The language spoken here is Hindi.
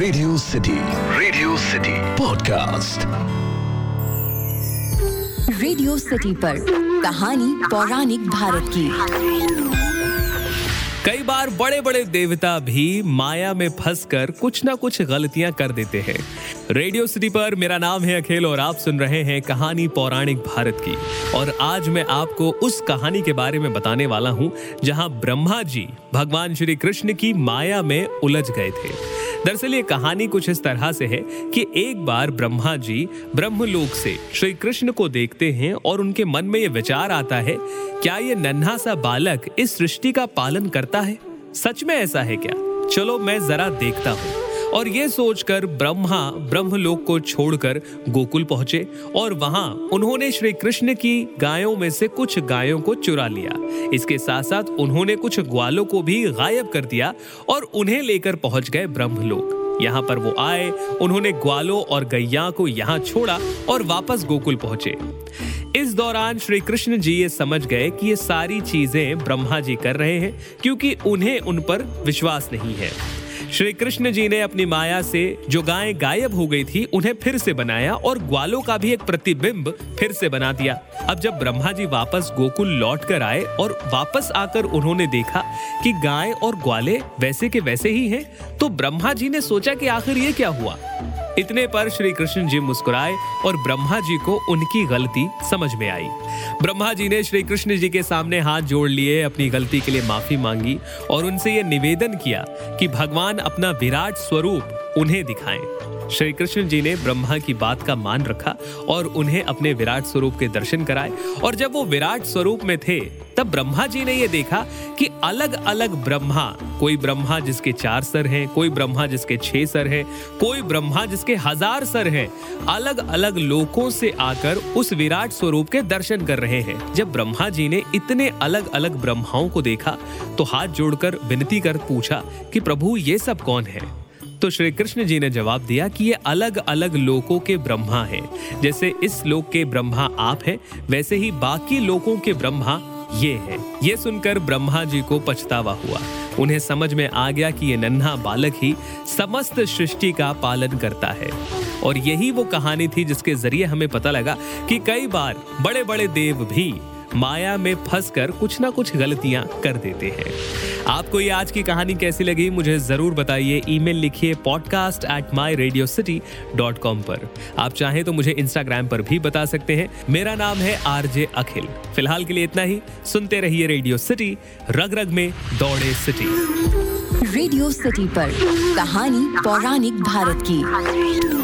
Radio city radio city podcast radio city पर कहानी पौराणिक भारत की। कई बार बड़े बड़े देवता भी माया में फंसकर कुछ ना कुछ गलतियाँ कर देते हैं। रेडियो सिटी पर मेरा नाम है अखिल और आप सुन रहे हैं कहानी पौराणिक भारत की। और आज मैं आपको उस कहानी के बारे में बताने वाला हूँ जहाँ ब्रह्मा जी भगवान श्री कृष्ण की माया में उलझ गए थे। दरअसल ये कहानी कुछ इस तरह से है कि एक बार ब्रह्मा जी ब्रह्मलोक से श्री कृष्ण को देखते हैं और उनके मन में ये विचार आता है, क्या ये नन्हा सा बालक इस सृष्टि का पालन करता है? सच में ऐसा है क्या? चलो मैं जरा देखता हूँ। और ये सोचकर ब्रह्मा ब्रह्मलोक को छोड़कर गोकुल पहुँचे और वहाँ उन्होंने श्री कृष्ण की गायों में से कुछ गायों को चुरा लिया। इसके साथ साथ उन्होंने कुछ ग्वालों को भी गायब कर दिया और उन्हें लेकर पहुँच गए ब्रह्मलोक। यहाँ पर वो आए, उन्होंने ग्वालों और गैया को यहाँ छोड़ा और वापस गोकुल पहुँचे। इस दौरान श्री कृष्ण जी ये समझ गए कि ये सारी चीज़ें ब्रह्मा जी कर रहे हैं क्योंकि उन्हें उन पर विश्वास नहीं है। श्री कृष्ण जी ने अपनी माया से जो गायें गायब हो गई थी, उन्हें फिर से बनाया और ग्वालों का भी एक प्रतिबिंब फिर से बना दिया। अब जब ब्रह्मा जी वापस गोकुल लौट कर आए और वापस आकर उन्होंने देखा कि गाय और ग्वाले वैसे के वैसे ही हैं तो ब्रह्मा जी ने सोचा कि आखिर ये क्या हुआ? इतने पर श्री कृष्ण जी मुस्कुराए और ब्रह्मा जी को उनकी गलती समझ में आई। ब्रह्मा जी ने श्री कृष्ण जी के सामने हाथ जोड़ लिए, अपनी गलती के लिए माफ़ी मांगी और उनसे यह निवेदन किया कि भगवान अपना विराट स्वरूप उन्हें दिखाएँ। श्री कृष्ण जी ने ब्रह्मा की बात का मान रखा और उन्हें अपने विराट स्वरूप के दर्शन कराए। और जब वो विराट स्वरूप में थे, तब ब्रह्मा जी ने यह देखा कि अलग अलग ब्रह्मा, कोई ब्रह्मा जिसके चार सर हैं, कोई ब्रह्मा जिसके छह सर हैं, कोई ब्रह्मा जिसके हज़ार सर हैं अलग अलग लोकों से आकर उस विराट स्वरूप के दर्शन कर रहे हैं। जब ब्रह्मा जी ने इतने अलग अलग ब्रह्माओं को देखा तो हाथ जोड़कर विनती कर पूछा कि प्रभु, ये सब कौन है? तो श्री कृष्ण जी ने जवाब दिया कि ये अलग अलग लोकों के ब्रह्मा हैं। जैसे इस लोक के ब्रह्मा आप हैं, वैसे ही बाकी लोकों के ब्रह्मा ये है। ये सुनकर ब्रह्मा जी को पछतावा हुआ। उन्हें समझ में आ गया कि ये नन्हा बालक ही समस्त सृष्टि का पालन करता है। और यही वो कहानी थी जिसके ज़रिए हमें पता लगा कि कई बार बड़े बड़े देव भी माया में फंसकर कुछ ना कुछ गलतियाँ कर देते हैं। आपको ये आज की कहानी कैसी लगी, मुझे ज़रूर बताइए। ईमेल लिखिए podcast at my radio city dot com पर। आप चाहें तो मुझे इंस्टाग्राम पर भी बता सकते हैं। मेरा नाम है आरजे अखिल। फ़िलहाल के लिए इतना ही। सुनते रहिए रेडियो सिटी रग रग में दौड़े सिटी रेडियो सिटी पर कहानी पौराणिक भारत की।